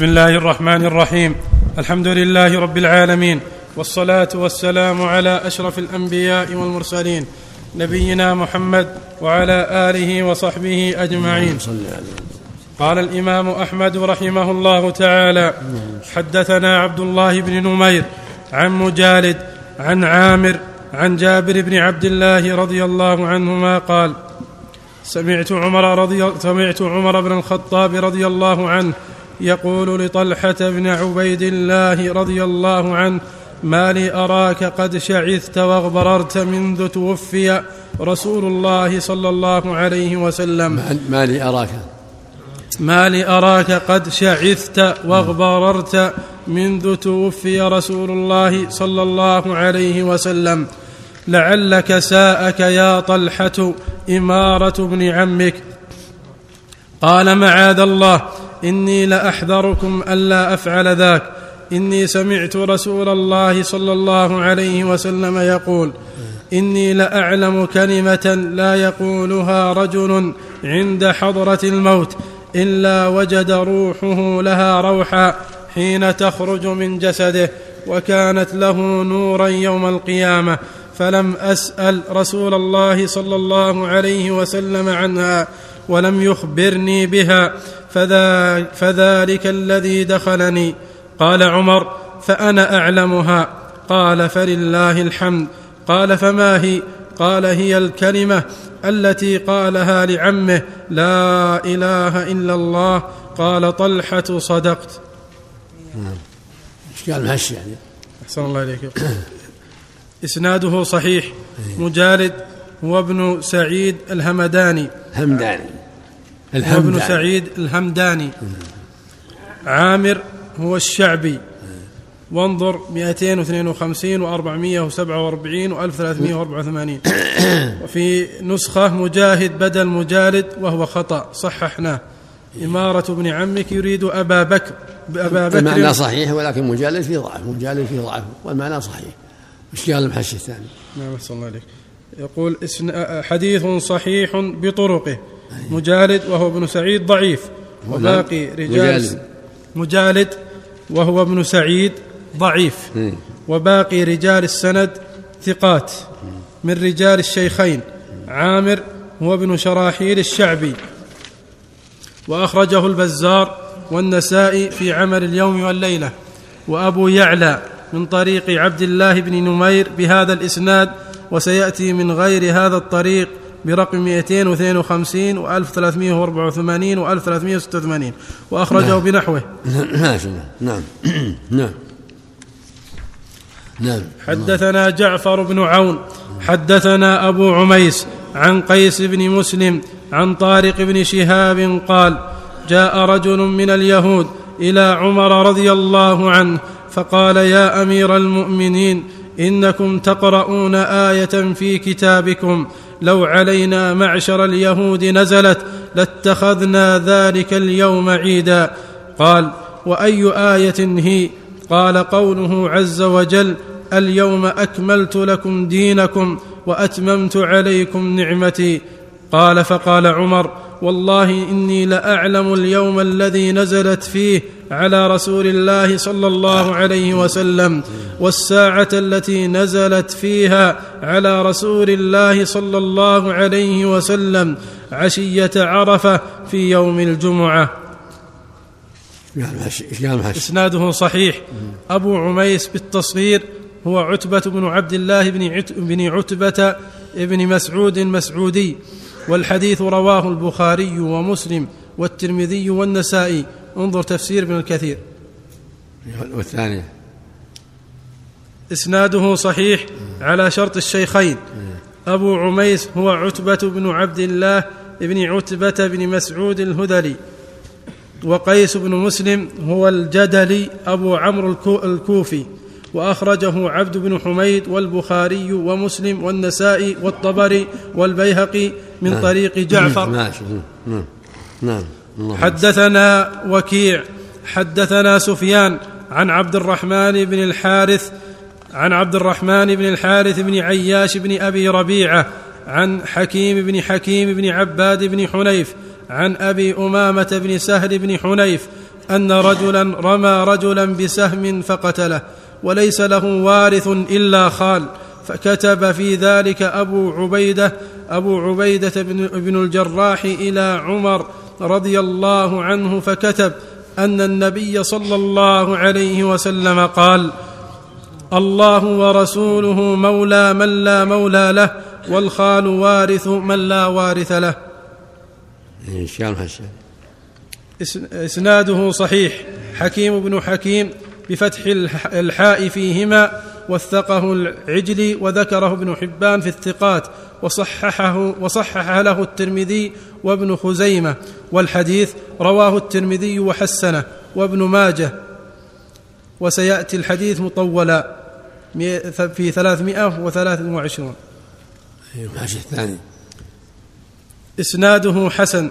بسم الله الرحمن الرحيم. الحمد لله رب العالمين. والصلاة والسلام على أشرف الأنبياء والمرسلين. نبينا محمد وعلى آله وصحبه أجمعين. قال الإمام أحمد رحمه الله تعالى حدثنا عبد الله بن نمير عن مجالد عن عامر عن جابر بن عبد الله رضي الله عنهما قال سمعت عمر رضي سمعت عمر بن الخطاب رضي الله عنه يقول لطلحة بن عبيد الله رضي الله عنه ما لي أراك قد شعثت وأغبررت منذ توفي رسول الله صلى الله عليه وسلم. ما لي أراك. ما لي أراك قد شعثت وأغبررت منذ توفي رسول الله صلى الله عليه وسلم. لعلك ساءك يا طلحة إمارة ابن عمك. قال معاذ الله. إني لأحذركم ألا أفعل ذاك. إني سمعت رسول الله صلى الله عليه وسلم يقول إني لأعلم كلمة لا يقولها رجل عند حضرة الموت إلا وجد روحه لها روحا حين تخرج من جسده وكانت له نورا يوم القيامة. فلم أسأل رسول الله صلى الله عليه وسلم عنها. ولم يخبرني بها فذلك الذي دخلني. قال عمر فأنا أعلمها. قال فلله الحمد. قال فما هي؟ قال هي الكلمة التي قالها لعمه لا إله إلا الله. قال طلحة صدقت. اشكال مهش يعني؟ أحسن الله إليك. إسناده صحيح. مجالد هو ابن سعيد الهمداني. همداني. هو ابن سعيد الهمداني عامر هو الشعبي. وانظر 252 و447 و1384 وفي نسخة مجاهد بدل مجالد وهو خطأ صححناه. إمارة ابن عمك يريد أبا بكر أبا بكر. المعنى صحيح ولكن مجالد في ضعف مجالد في ضعف والمعنى صحيح. قال المحشي الثاني؟ نعم أحسن الله عليك يقول حديث صحيح بطرقه. مجالد وهو ابن سعيد ضعيف وباقي رجال مجالد, وهو ابن سعيد ضعيف وباقي رجال السند ثقات من رجال الشيخين. عامر هو ابن شراحيل الشعبي. وأخرجه البزار والنسائي في عمل اليوم والليلة. وأبو يعلى من طريق عبد الله بن نمير بهذا الإسناد وسيأتي من غير هذا الطريق برقم 252 و 1384 و 1386 وأخرجه نعم. بنحوه. نعم. نعم. نعم. نعم. حدثنا جعفر بن عون حدثنا أبو عميس عن قيس بن مسلم عن طارق بن شهاب قال جاء رجل من اليهود إلى عمر رضي الله عنه فقال يا أمير المؤمنين إنكم تقرؤون آية في كتابكم لو علينا معشر اليهود نزلت لاتخذنا ذلك اليوم عيدا. قال وأي آية هي؟ قال قوله عز وجل اليوم أكملت لكم دينكم وأتممت عليكم نعمتي. قال فقال عمر والله إني لأعلم اليوم الذي نزلت فيه على رسول الله صلى الله عليه وسلم والساعة التي نزلت فيها على رسول الله صلى الله عليه وسلم عشية عرفة في يوم الجمعة. إسناده صحيح. أبو عميس بالتصغير هو عتبة بن عبد الله بن عتبة بن مسعود المسعودي والحديث رواه البخاري ومسلم والترمذي والنسائي. انظر تفسير ابن الكثير. والثانية إسناده صحيح على شرط الشيخين. أبو عميس هو عتبة بن عبد الله بن عتبة بن مسعود الهذلي. وقيس بن مسلم هو الجدلي أبو عمرو الكوفي. وأخرجه عبد بن حميد والبخاري ومسلم والنسائي والطبري والبيهقي من نعم. طريق جعفر. نعم. نعم, نعم. حدثنا وكيع حدثنا سفيان عن عبد الرحمن بن الحارث عن عبد الرحمن بن الحارث بن عياش بن أبي ربيعة عن حكيم بن حكيم بن عباد بن حنيف عن أبي أمامة بن سهل بن حنيف أن رجلا رمى رجلا بسهم فقتله. وليس له وارث إلا خال. فكتب في ذلك أبو عبيدة أبو عبيدة بن, الجراح إلى عمر رضي الله عنه فكتب أن النبي صلى الله عليه وسلم قال الله ورسوله مولى من لا مولى له والخال وارث من لا وارث له. إسناده صحيح. حكيم بن حكيم بفتح الحاء فيهما وثقه العجلي وذكره ابن حبان في الثقات وصححه وصحح له الترمذي وابن خزيمة والحديث رواه الترمذي وحسنه وابن ماجه. وسيأتي الحديث مطولا في ثلاثمائة وثلاث وعشرون. الثاني إسناده حسن.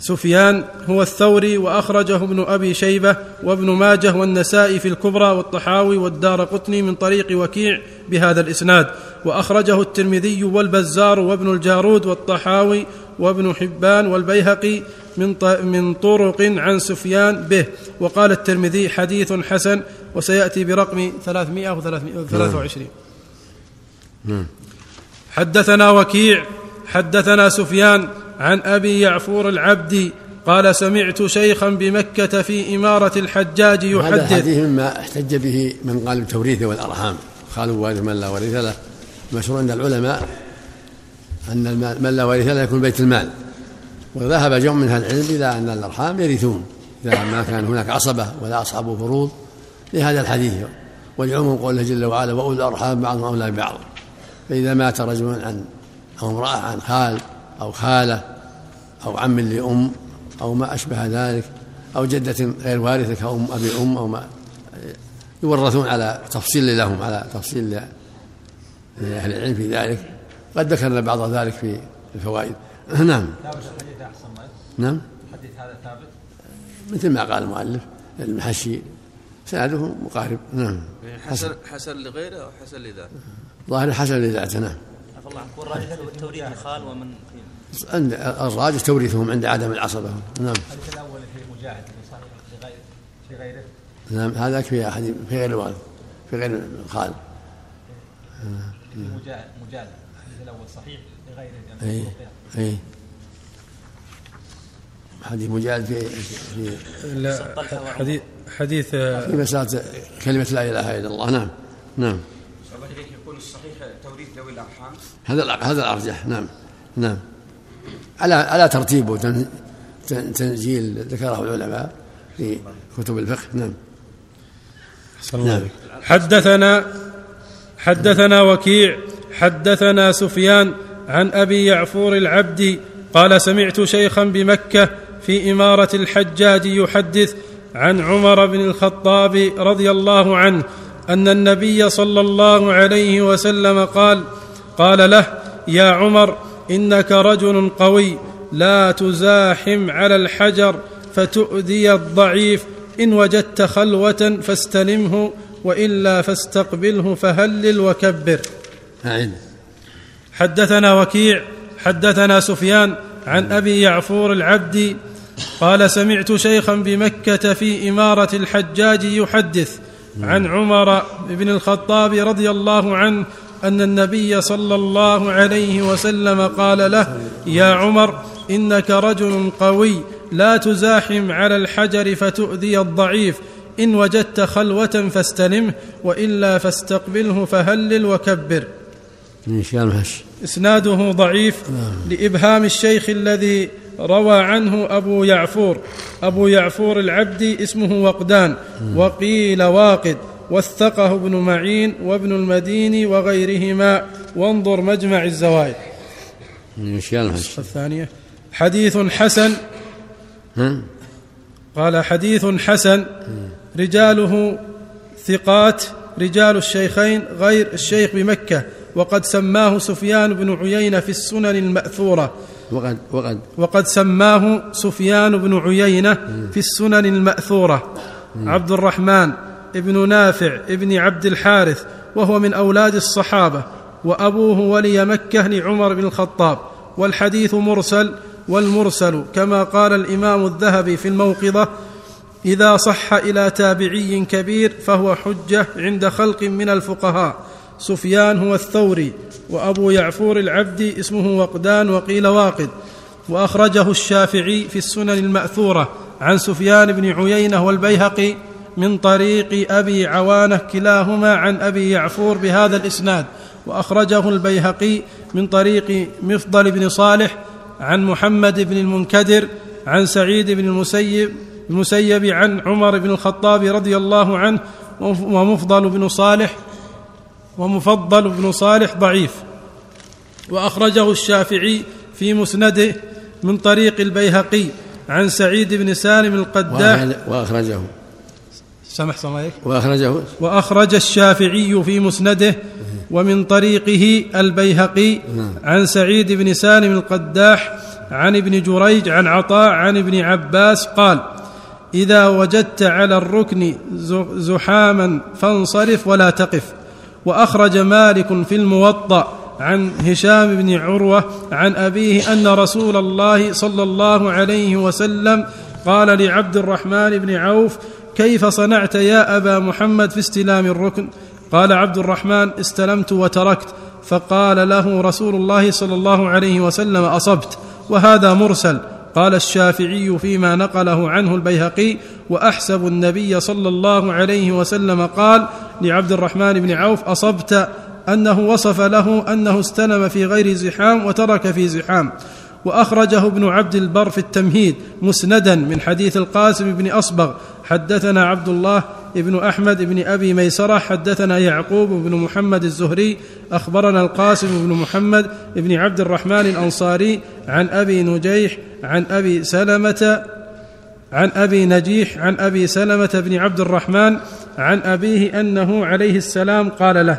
سفيان هو الثوري وأخرجه ابن أبي شيبة وابن ماجه والنسائي في الكبرى والطحاوي والدار قطني من طريق وكيع بهذا الإسناد. وأخرجه الترمذي والبزار وابن الجارود والطحاوي وابن حبان والبيهقي من من طرق عن سفيان به. وقال الترمذي حديث حسن وسيأتي برقم 323 نعم. حدثنا وكيع حدثنا سفيان عن أبي يعفور العبدي قال سمعت شيخا بمكة في إمارة الحجاج يحدث. هذا الحديث مما احتج به من قال بالتوريث والارحام قالوا وارث من لا وارث له. مشهور عند العلماء أن من لا وارث له يكون بيت المال. وذهب جمع من أهل العلم إلى أن الارحام يرثون. إذا ما كان هناك عصبة ولا أصحاب فروض لهذا الحديث. ولعموم قوله جل وعلا وأولو الارحام بعضهم أولى ببعض. فإذا مات رجل عن أو امرأة عن خال أو خالة أو عم لأم أو ما أشبه ذلك أو جدة غير وارثة كأم أبي أم أو ما يورثون على تفصيل لهم على تفصيل لأهل العلم في ذلك. قد ذكرنا بعض ذلك في الفوائد. نعم. نعم. الحديث هذا ثابت؟ مثل ما قال المؤلف المحشي سنده مقارب. نعم. حسن حسن لغيره أو حسن لذاته؟ ظاهر حسن لذاته نعم. الله والراجح توريث الخال ومن عند الراجح توريثهم عند عدم العصبة. نعم. الحديث الأول في مجاهد في غير في غيره. نعم هذاك في احد في غير الوالد في غير الخال. في مجاهد مجاهد. الحديث الأول صحيح لغيره اي اي حديث مجاهد في في لا حديث حديث في مسألة كلمة لا إله إلا الله. نعم. نعم. يكون الصحيح توريث ذوي الأرحام؟ هذا هذا الأرجح. نعم. نعم. على على ترتيب تنزيل ذكره العلماء في كتب الفقه؟ نعم. نعم. حدثنا حدثنا وكيع حدثنا سفيان عن أبي يعفور العبدي قال سمعت شيخا بمكة في إمارة الحجاج يحدث عن عمر بن الخطاب رضي الله عنه أن النبي صلى الله عليه وسلم قال قال له يا عمر إنك رجل قوي لا تزاحم على الحجر فتؤذي الضعيف. إن وجدت خلوة فاستلمه وإلا فاستقبله فهلل وكبر. أعين. حدثنا وكيع حدثنا سفيان عن أبي يعفور العبدي قال سمعت شيخا بمكة في إمارة الحجاج يحدث عن عمر بن الخطاب رضي الله عنه أن النبي صلى الله عليه وسلم قال له يا عمر إنك رجل قوي لا تزاحم على الحجر فتؤذي الضعيف. إن وجدت خلوة فاستلمه وإلا فاستقبله فهلل وكبر. إسناده ضعيف لإبهام الشيخ الذي روى عنه أبو يعفور. أبو يعفور العبدي اسمه وقدان. وقيل واقد. وثقه ابن معين وابن المديني وغيرهما. وانظر مجمع الزوائد. الثانية. حديث حسن. قال حديث حسن. رجاله ثقات رجال الشيخين غير الشيخ بمكة. وقد سماه سفيان بن عيينة في السنن المأثورة. وقد وقد وقد سماه سفيان بن عيينة في السنن المأثورة. عبد الرحمن. ابن نافع ابن عبد الحارث وهو من أولاد الصحابة وأبوه ولي مكة لعمر بن الخطاب والحديث مرسل والمرسل كما قال الإمام الذهبي في الموقظة إذا صح إلى تابعي كبير فهو حجة عند خلق من الفقهاء سفيان هو الثوري وأبو يعفور العبدي اسمه وقدان وقيل واقد وأخرجه الشافعي في السنن المأثورة عن سفيان بن عيينة والبيهقي من طريق أبي عوانة كلاهما عن أبي يعفور بهذا الإسناد وأخرجه البيهقي من طريق مفضل بن صالح عن محمد بن المنكدر عن سعيد بن المسيب المسيب عن عمر بن الخطاب رضي الله عنه ومفضل بن صالح ومفضل بن صالح ضعيف. وأخرجه الشافعي في مسنده من طريق البيهقي عن سعيد بن سالم القداح. وأخرجه. سمح سمايك وأخرجه. وأخرج الشافعي في مسنده ومن طريقه البيهقي نعم. عن سعيد بن سالم القداح عن ابن جريج عن عطاء عن ابن عباس قال إذا وجدت على الركن زحاما فانصرف ولا تقف. وأخرج مالك في الموطأ عن هشام بن عروة عن أبيه أن رسول الله صلى الله عليه وسلم قال لعبد الرحمن بن عوف كيف صنعت يا أبا محمد في استلام الركن؟ قال عبد الرحمن استلمت وتركت. فقال له رسول الله صلى الله عليه وسلم أصبت وهذا مرسل. قال الشافعي فيما نقله عنه البيهقي وأحسب النبي صلى الله عليه وسلم قال لعبد الرحمن بن عوف أصبت أنه وصف له أنه استلم في غير زحام وترك في زحام. وأخرجه ابن عبد البر في التمهيد مسندا من حديث القاسم بن أصبغ. حدثنا عبد الله ابن أحمد بن أبي ميسرة حدثنا يعقوب بن محمد الزهري أخبرنا القاسم بن محمد بن عبد الرحمن الأنصاري عن أبي نجيح عن أبي سلمة عن أبي نجيح عن أبي سلمة بن عبد الرحمن عن أبيه أنه عليه السلام قال له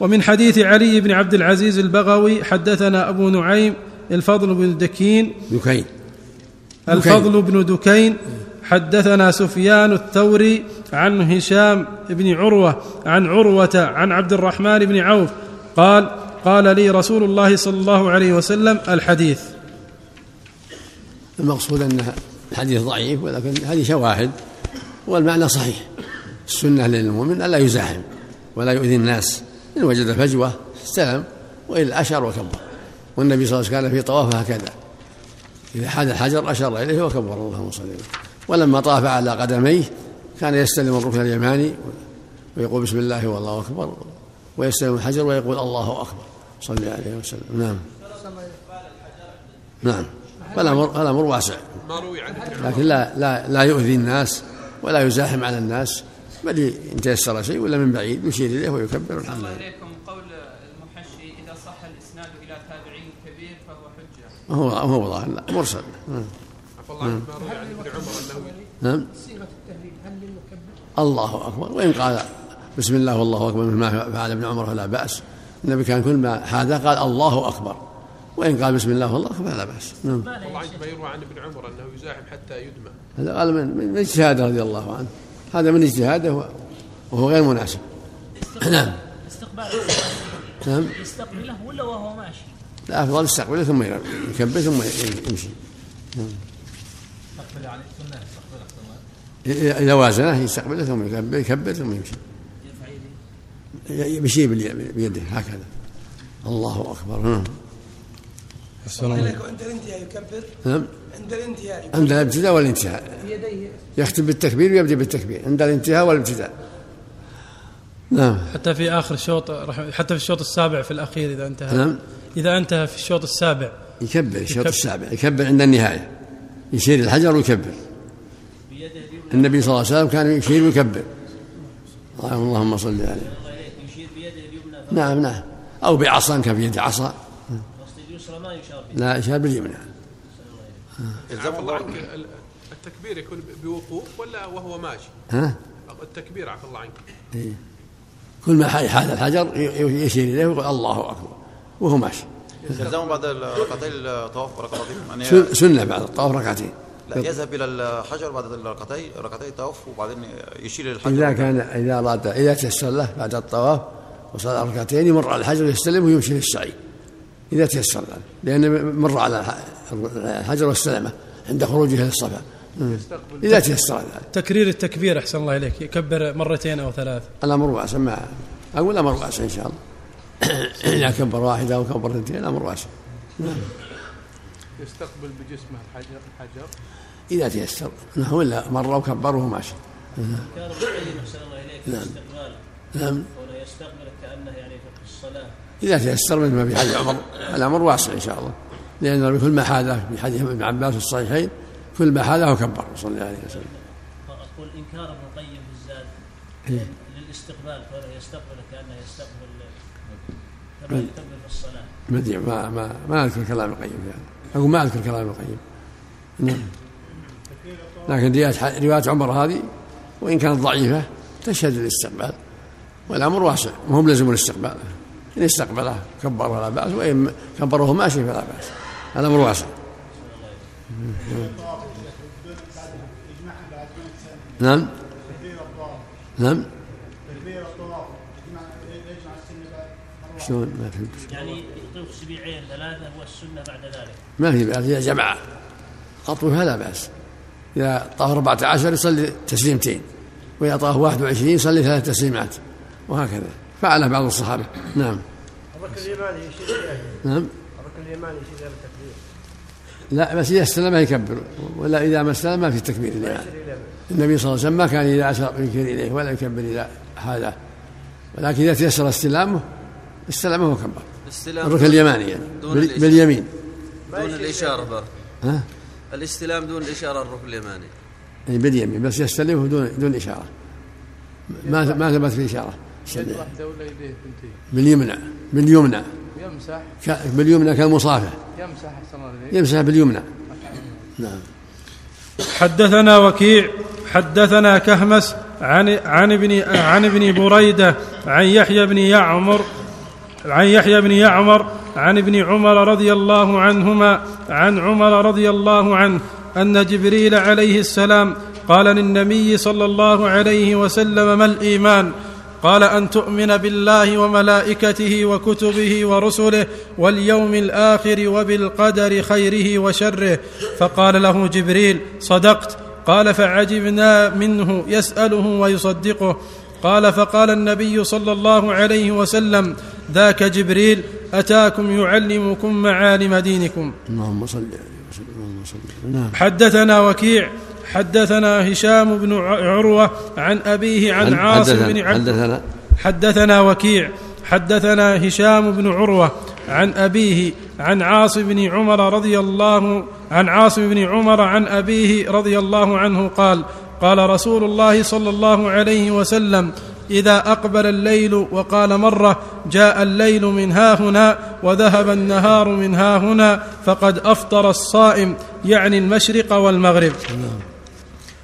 ومن حديث علي بن عبد العزيز البغوي حدثنا أبو نعيم الفضل بن دكين دكين. الفضل بن دكين حدثنا سفيان الثوري عن هشام بن عروة عن عروة عن عبد الرحمن بن عوف قال قال لي رسول الله صلى الله عليه وسلم الحديث. المقصود أن الحديث ضعيف ولكن هذه شواهد والمعنى صحيح. السنة للمؤمن الا يزاحم ولا يؤذي الناس إن وجد فجوة استلم وإلا اشر وكبر. والنبي صلى الله عليه وسلم كان في طوافه هكذا. إذا حاد الحجر أشار إليه وكبر. اللهم صل وسلم ولما طاف على قدميه كان يستلم الركن اليماني ويقول بسم الله والله أكبر ويستلم الحجر ويقول الله أكبر. صلى عليه وسلم. نعم. نعم. فالامر الامر واسع. لكن لا لا لا يؤذي الناس ولا يزاحم على الناس. بل إن تيسر شيء ولا من بعيد يشير إليه ويكبر. الحمد لله. اليكم قول المحشي إذا صح الإسناد إلى تابعي كبير فهو حجة. هو هو ظاهر مرسل. نعم. الله ابن عمر انه نعم. الله أكبر. وإن قال بسم الله والله أكبر مثل ما فعل ابن عمر فلا بأس. النبي كان كل ما هذا قال الله أكبر. وإن قال بسم الله والله أكبر فلا بأس. نعم. والله ما يروى عن ابن عمر أنه يزاحم حتى يدمى. هذا قال من من اجتهاده رضي الله عنه. هذا من اجتهاده وهو غير مناسب. نعم. استقبال. نعم. يستقبله ولا وهو ماشي؟ لا افضل يستقبله ثم يكبر ثم يمشي. استقبل عليه احسن إذا وازنه يستقبله ثم يكبر يكبر ثم يمشي. يرفع يديه. يمشي بيده هكذا. الله أكبر. نعم. عند الانتهاء يكبر؟ نعم. عند الانتهاء. عند الابتداء والانتهاء. بيديه يختم بالتكبير ويبدأ بالتكبير. عند الانتهاء والابتداء. نعم. حتى في آخر الشوط رح- حتى في الشوط السابع في الأخير إذا انتهى. نعم. إذا انتهى في الشوط السابع. يكبر الشوط. السابع. يكبر عند النهاية. يشير الحجر ويكبر. النبي صلى الله عليه وسلم كان يشير ويكبر. اللهم صل عليه. يشير بيده اليمنى نعم نعم. أو بعصا كان في يده عصا. قصد اليسرى ما يشار بها لا يشار باليمنى. عفى الله عنك. ال- التكبير يكون بوقوف ولا وهو ماشي؟ ها؟ التكبير عفى الله عنك. إيه. كل ما حال الحجر ي- ي- يشير إليه ويقول الله أكبر. وهو ماشي. يلزم بعد ركعتي الطواف وركعتين يعني سن- سنه بعد الطواف ركعتين لا يذهب إلى الحجر بعد الركعتين ركعتي الطواف وبعدين يشير للحجر إذا كان إذا اراد إذا تيسر له بعد الطواف وصلى ركعتين يمر على الحجر يستلم ويمشي للسعي. إذا تيسر له لأن مر على الح- الحجر واستلمه عند خروجه للصفا إذا تيسر ذلك تكرير التكبير أحسن الله إليك. يكبر مرتين أو ثلاث. الأمر واسع ما أقول الأمر واسع إن شاء الله. إذا كبر واحدة أو كبر اثنتين الأمر واسع. يستقبل بجسمه الحجر الحجر؟ إذا تيسر. نعم ولا مرة وكبره ماشي كان مقيم احسن الله إليك نعم. الاستقبال نعم. يستقبل كأنه يعني في الصلاة. إذا تيسر مثل ما في حديث عمر. الأمر واسع إن شاء الله. لأن بكل ما حاله في حديث ابن عباس في الصحيحين كل ما حاله كبر صلى الله عليه وسلم. فاقول إنكار ابن القيم في الزاد إيه. للاستقبال كونه يستقبل كأنه يستقبل كما يكبر في الصلاه ما ما ما ما أذكر كلام القيم في هذا أقول ما أذكر كلام القيم. نعم. لكن رواية عمر هذه وإن كانت ضعيفة تشهد الاستقبال والأمر واسع وهم لزم الاستقبال. إن استقبله كبر فلا بأس وإن كبره ماشي فلا بأس. الأمر واسع. نعم. نعم. شلون؟ ما فهمت. يعني يطوف سبيعين ثلاثة والسنة بعد ذلك. ما في بأس إذا جمع خطوة فلا بأس. إذا طاف 14 يصلي تسليمتين وإذا طاف 21 يصلي ثلاث تسليمات. وهكذا. فعله بعض الصحابة. نعم. الركن اليماني نعم. الركن اليماني يشير إلى التكبير لا بس إذا استلم ما يكبر. ولا إذا ما استلم ما في تكبير. اليه النبي صلى الله عليه وسلم ما كان إذا أشار ينكر إليه ولا يكبر إذا هذا. ولكن إذا تيسر استلامه استلمه وكبر الاستلام الركن اليماني يعني. دون بال-. باليمين. دون الإشارة بر ها؟ الاستلام دون الإشارة الركن اليماني. يعني باليمين بس يستلمه دون دون إشارة. ما ما ثبت في إشارة. باليمنى. باليمنى. يمسح. ك- باليمنى كالمصافة يمسح يمسح باليمنى. نعم. حدثنا وكيع حدثنا كهمس عن عن ابن عن ابن بريدة عن يحيى بن يعمر عن يحيى بن يعمر عن ابن عمر رضي الله عنهما عن عمر رضي الله عنه أن جبريل عليه السلام قال للنبي صلى الله عليه وسلم ما الإيمان؟ قال أن تؤمن بالله وملائكته وكتبه ورسله واليوم الآخر وبالقدر خيره وشره. فقال له جبريل صدقت. قال فعجبنا منه يسأله ويصدقه. قال فقال النبي صلى الله عليه وسلم ذاك جبريل أتاكم يعلمكم معالم دينكم. اللهم صل عليه وسلم اللهم صل نعم. حدثنا وكيع حدثنا هشام بن عروة عن أبيه عن عاصم بن عبد حدثنا. حدثنا وكيع حدثنا هشام بن عروة عن أبيه عن عاصم بن عمر رضي الله عن عاصم بن عمر عن أبيه رضي الله عنه قال قال رسول الله صلى الله عليه وسلم إذا أقبل الليل وقال مرة جاء الليل من ها هنا وذهب النهار من ها هنا فقد أفطر الصائم يعني المشرق والمغرب.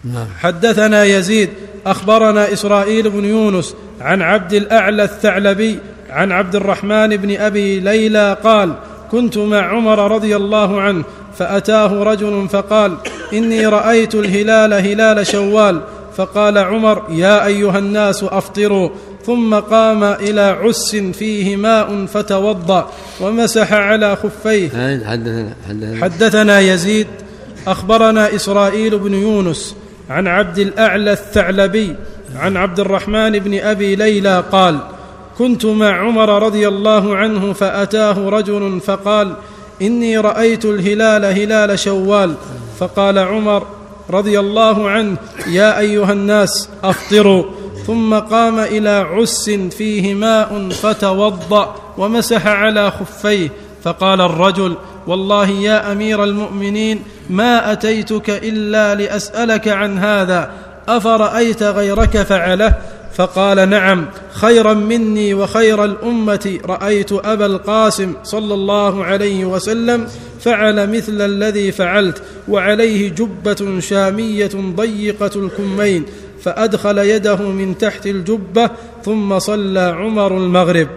نعم. حدثنا يزيد أخبرنا إسرائيل بن يونس عن عبد الأعلى الثعلبي عن عبد الرحمن بن أبي ليلى قال كنت مع عمر رضي الله عنه فأتاه رجل فقال إني رأيت الهلال هلال شوال فقال عمر يا أيها الناس أفطروا. ثم قام إلى عس فيه ماء فتوضأ ومسح على خفيه. حدثنا حدثنا. حدثنا يزيد. أخبرنا إسرائيل بن يونس عن عبد الأعلى الثعلبي عن عبد الرحمن بن أبي ليلى قال كنت مع عمر رضي الله عنه فأتاه رجل فقال إني رأيت الهلال هلال شوال. فقال عمر رضي الله عنه يا أيها الناس أفطروا. ثم قام إلى عس فيه ماء فتوضأ ومسح على خفيه. فقال الرجل والله يا أمير المؤمنين ما أتيتك إلا لأسألك عن هذا. أفرأيت غيرك فعله؟ فقال نعم خيرا مني وخير الأمة رأيت أبا القاسم صلى الله عليه وسلم فعل مثل الذي فعلت وعليه جبة شامية ضيقة الكمين فأدخل يده من تحت الجبة ثم صلى عمر المغرب.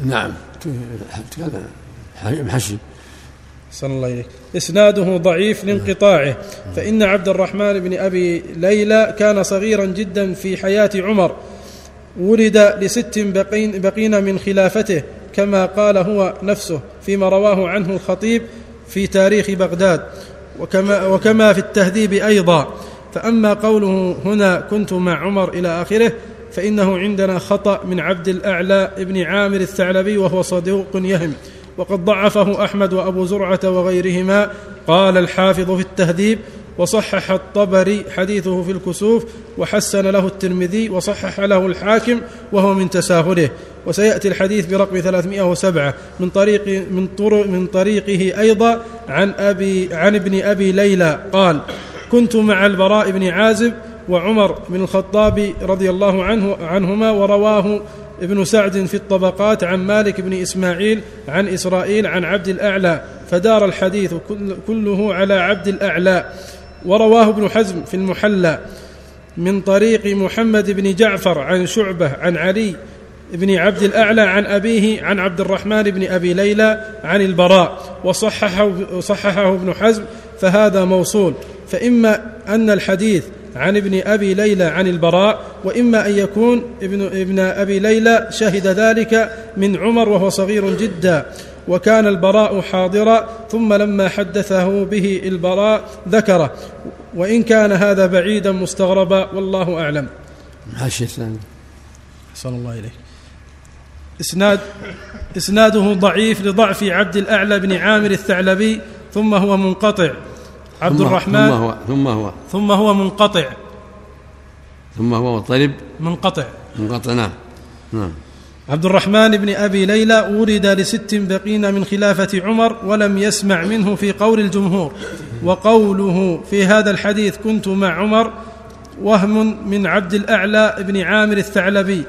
نعم. محشي صلى الله عليه إسناده ضعيف لانقطاعه. فإن عبد الرحمن بن أبي ليلى كان صغيرا جدا في حياة عمر. ولد لست بقين, بقين من خلافته كما قال هو نفسه فيما رواه عنه الخطيب في تاريخ بغداد. وكما, وكما في التهذيب أيضا. فأما قوله هنا كنت مع عمر إلى آخره فإنه عندنا خطأ من عبد الأعلى ابن عامر الثعلبي وهو صدوق يهم. وقد ضعفه أحمد وأبو زرعة وغيرهما. قال الحافظ في التهذيب وصحح الطبري حديثه في الكسوف وحسن له الترمذي وصحح له الحاكم وهو من تساهله. وسيأتي الحديث برقم 307 من طريق من طرق من طريقه أيضا عن أبي عن ابن أبي ليلى. قال كنت مع البراء بن عازب وعمر بن الخطاب رضي الله عنه عنهما ورواه ابن سعد في الطبقات عن مالك بن إسماعيل عن إسرائيل عن عبد الأعلى فدار الحديث كله على عبد الأعلى. ورواه ابن حزم في المحلى من طريق محمد بن جعفر عن شعبة عن علي بن عبد الأعلى عن أبيه عن عبد الرحمن بن أبي ليلى عن البراء. وصححه صححه ابن حزم فهذا موصول. فإما أن الحديث عن ابن أبي ليلى عن البراء وإما أن يكون ابن ابن أبي ليلى شهد ذلك من عمر وهو صغير جدا وكان البراء حاضرا ثم لما حدثه به البراء ذكره وإن كان هذا بعيدا مستغربا والله أعلم. حاشيه الثاني. صلى الله إليك إسناد إسناده ضعيف لضعف عبد الأعلى بن عامر الثعلبي ثم هو منقطع عبد ثم الرحمن ثم هو ثم هو ثم هو منقطع. ثم هو مضطرب منقطع. منقطع نعم. نعم. عبد الرحمن بن أبي ليلى ولد لست بقين من خلافة عمر ولم يسمع منه في قول الجمهور. وقوله في هذا الحديث كنت مع عمر وهم من عبد الأعلى بن عامر الثعلبي.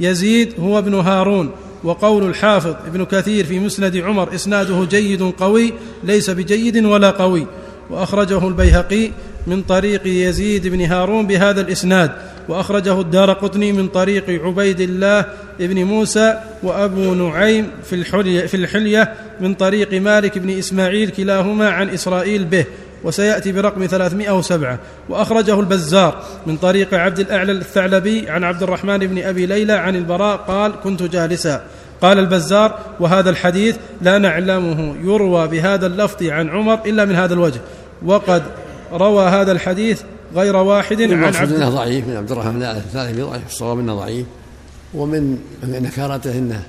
يزيد هو ابن هارون. وقول الحافظ ابن كثير في مسند عمر إسناده جيد قوي ليس بجيد ولا قوي. وأخرجه البيهقي من طريق يزيد بن هارون بهذا الإسناد وأخرجه الدار قطني من طريق عبيد الله بن موسى وأبو نعيم في الحلية, في الحلية من طريق مالك بن إسماعيل كلاهما عن إسرائيل به وسيأتي برقم 307 وأخرجه البزار من طريق عبد الأعلى الثعلبي عن عبد الرحمن بن أبي ليلى عن البراء قال كنت جالسا قال البزار وهذا الحديث لا نعلمه يروى بهذا اللفظ عن عمر إلا من هذا الوجه وقد روى هذا الحديث غير واحد عن عبد انه ضعيف من عبد الرحمن الثاني ضعيف الصواب إنه ضعيف. ومن نكارته إنه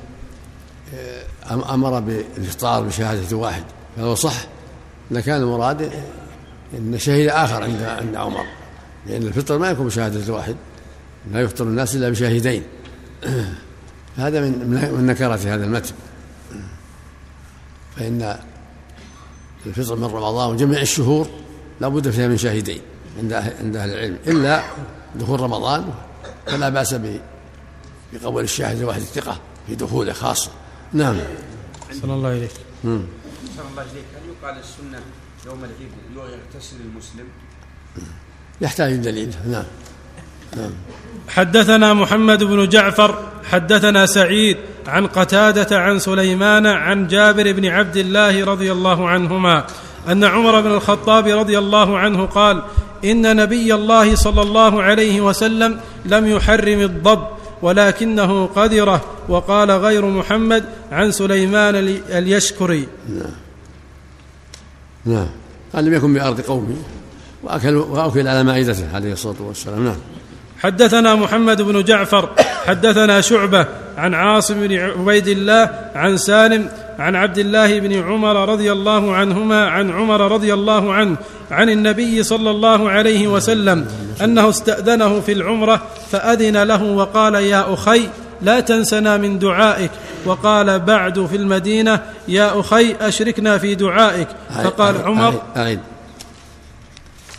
آه، أمر بالإفطار بشهادة واحد. فلو صح لكان المراد إن شهيد آخر عند عند عمر. لأن الفطر ما يكون بشهادة واحد. لا يفطر الناس إلا بشاهدين. هذا من من نكرة هذا المتن. فإن الفطر من رمضان وجميع الشهور لا بد فيها من شاهدين عند عند أهل العلم. إلا دخول رمضان فلا بأس بقبول الشاهد الواحد الثقة في دخوله خاصة نعم. صلى الله إليك صلى الله إليك هل يقال السنة يوم العيد يغتسل المسلم؟ يحتاج دليل. نعم. نعم. حدثنا محمد بن جعفر حدثنا سعيد عن قتادة عن سليمان عن جابر بن عبد الله رضي الله عنهما أن عمر بن الخطاب رضي الله عنه قال إن نبي الله صلى الله عليه وسلم لم يحرم الضب ولكنه قدره وقال غير محمد عن سليمان اليشكري. نعم. نعم. قال لم يكن بأرض قومه وأكل وأكل على مائدته عليه الصلاة والسلام. نعم. حدثنا محمد بن جعفر حدثنا شعبة عن عاصم بن عبيد الله عن سالم عن عبد الله بن عمر رضي الله عنهما عن عمر رضي الله عنه عن النبي صلى الله عليه وسلم أنه استأذنه في العمرة فأذن له وقال يا أخي لا تنسنا من دعائك. وقال بعد في المدينة يا أخي أشركنا في دعائك. فقال عمر أعيد.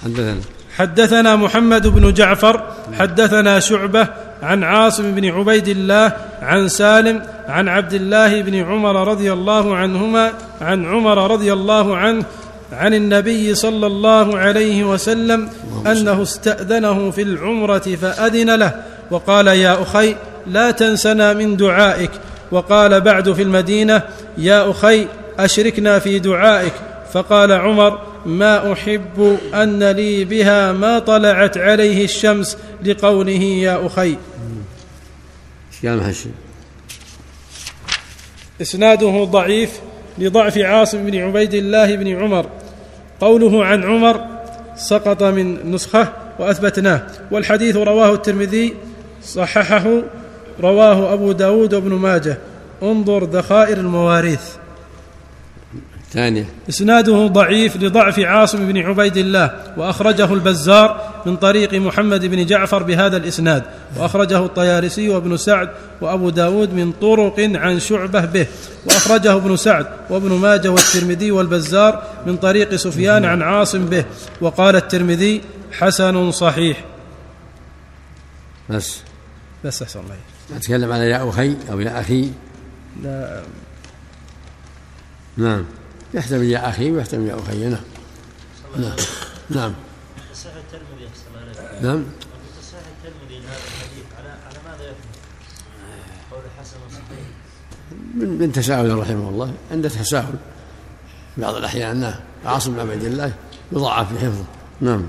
حدثنا. حدثنا محمد بن جعفر حدثنا شعبة عن عاصم بن عبيد الله عن سالم عن عبد الله بن عمر رضي الله عنهما عن عمر رضي الله عنه عن النبي صلى الله عليه وسلم أنه استأذنه في العمرة فأذن له وقال يا أخي لا تنسنا من دعائك. وقال بعد في المدينة يا أخي أشركنا في دعائك. فقال عمر ما أحب أن لي بها ما طلعت عليه الشمس لقوله يا أخي. إسناده ضعيف لضعف عاصم بن عبيد الله بن عمر. قوله عن عمر سقط من نسخة وأثبتناه. والحديث رواه الترمذي صححه رواه أبو داود وابن ماجه. انظر ذخائر المواريث. ثانية. إسناده ضعيف لضعف عاصم بن عبيد الله وأخرجه البزار من طريق محمد بن جعفر بهذا الإسناد وأخرجه الطيارسي وابن سعد وأبو داود من طرق عن شعبة به وأخرجه ابن سعد وابن ماجه والترمذي والبزار من طريق سفيان عن عاصم به وقال الترمذي حسن صحيح. بس. بس أحسن الله أتكلم على يا أخي أو يا أخي؟ لا. نعم. يحتمل يا أخي ويحتمل يا أخي. نعم. نعم. نعم. نعم. من من تساهل رحمه الله. عند تساهل بعض الأحيان. نعم. عاصم بن عبيد الله يضاعف في حفظه. نعم.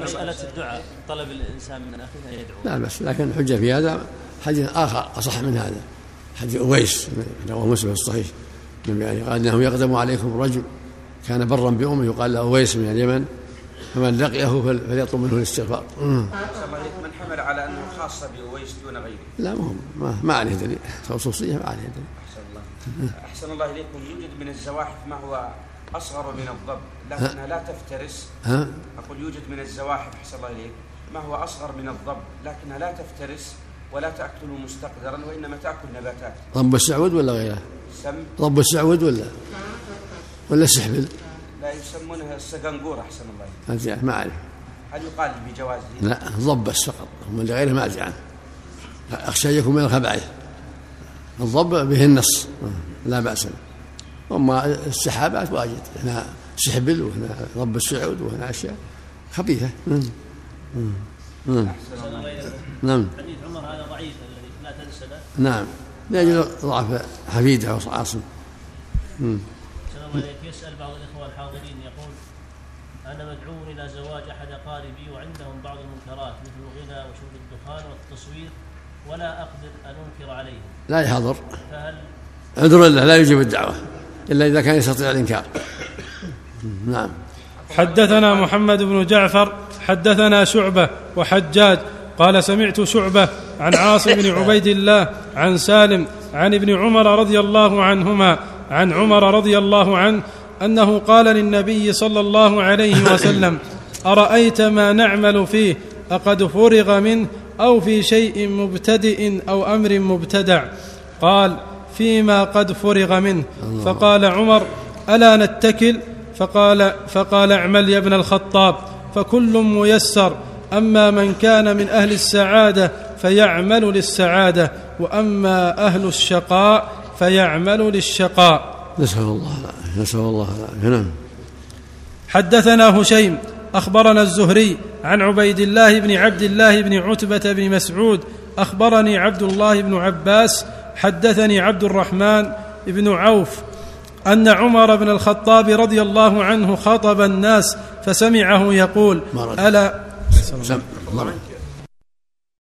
مسألة الدعاء طلب الإنسان من أخيه أن يدعو لا بس لكن الحجة في هذا حديث آخر أصح من هذا. حديث أويس رواه مسلم الصحيح عليه قال إنه يقدم عليكم رجل كان برا بأمه يقال له أويس من اليمن فمن لقيه فل- فليطلب منه الاستغفار. إليك من حمل على أنه خاصة بأويس دون غيره. لا مهم ما, ما عليه دليل. خصوصية ما عليه دليل. أحسن الله. أحسن الله إليكم. يوجد من الزواحف ما هو أصغر من الضب لكنها لا تفترس. ها؟ أقول يوجد من الزواحف أحسن الله إليك ما هو أصغر من الضب لكنها لا تفترس ولا تأكل مستقدرا وإنما تأكل نباتات. ضب السعود ولا غيره؟ ضب السعود ولا؟ ولا السحبل لا يسمونها السقنقور أحسن الله هذه ما أعرف. هل يقال بجوازه؟ لا ضب بس فقط ومن غيره ما أدري عنه. أخشى أن يكون من الخبائث. الضب به النص. لا بأس به. أما السحابات واجد. هنا سحبل وهنا ضب السعود وهنا أشياء خبيثة. مم. مم. مم. نعم. حديث عمر هذا ضعيف الذي لا تنسى له. نعم. لأجل ضعف حفيده وعاصم الله يسأل بعض الإخوة الحاضرين يقول أنا مدعو إلى زواج أحد أقاربي وعندهم بعض المنكرات مثل الغنى وشرب الدخان والتصوير ولا أقدر أن أنكر عليهم. لا يحضر. فهل عذر له لا يجيب الدعوة إلا إذا كان يستطيع الإنكار. نعم. حدثنا محمد بن جعفر حدثنا شعبة وحجاج قال سمعت شعبة عن عاصم بن عبيد الله عن سالم عن ابن عمر رضي الله عنهما عن عمر رضي الله عنه أنه قال للنبي صلى الله عليه وسلم أرأيت ما نعمل فيه؟ أقد فرغ منه أو في شيء مبتدئ أو أمر مبتدع؟ قال فيما قد فرغ منه. فقال عمر ألا نتكل؟ فقال فقال اعمل يا ابن الخطاب فكل ميسر. أما من كان من أهل السعادة فيعمل للسعادة وأما أهل الشقاء فيعمل للشقاء. نسأل الله العافية نسأل الله العافية. نعم. حدثنا هشيم أخبرنا الزهري عن عبيد الله بن عبد الله بن عتبة بن مسعود أخبرني عبد الله بن عباس حدثني عبد الرحمن بن عوف أن عمر بن الخطاب رضي الله عنه خطب الناس فسمعه يقول. ألا سم مرض.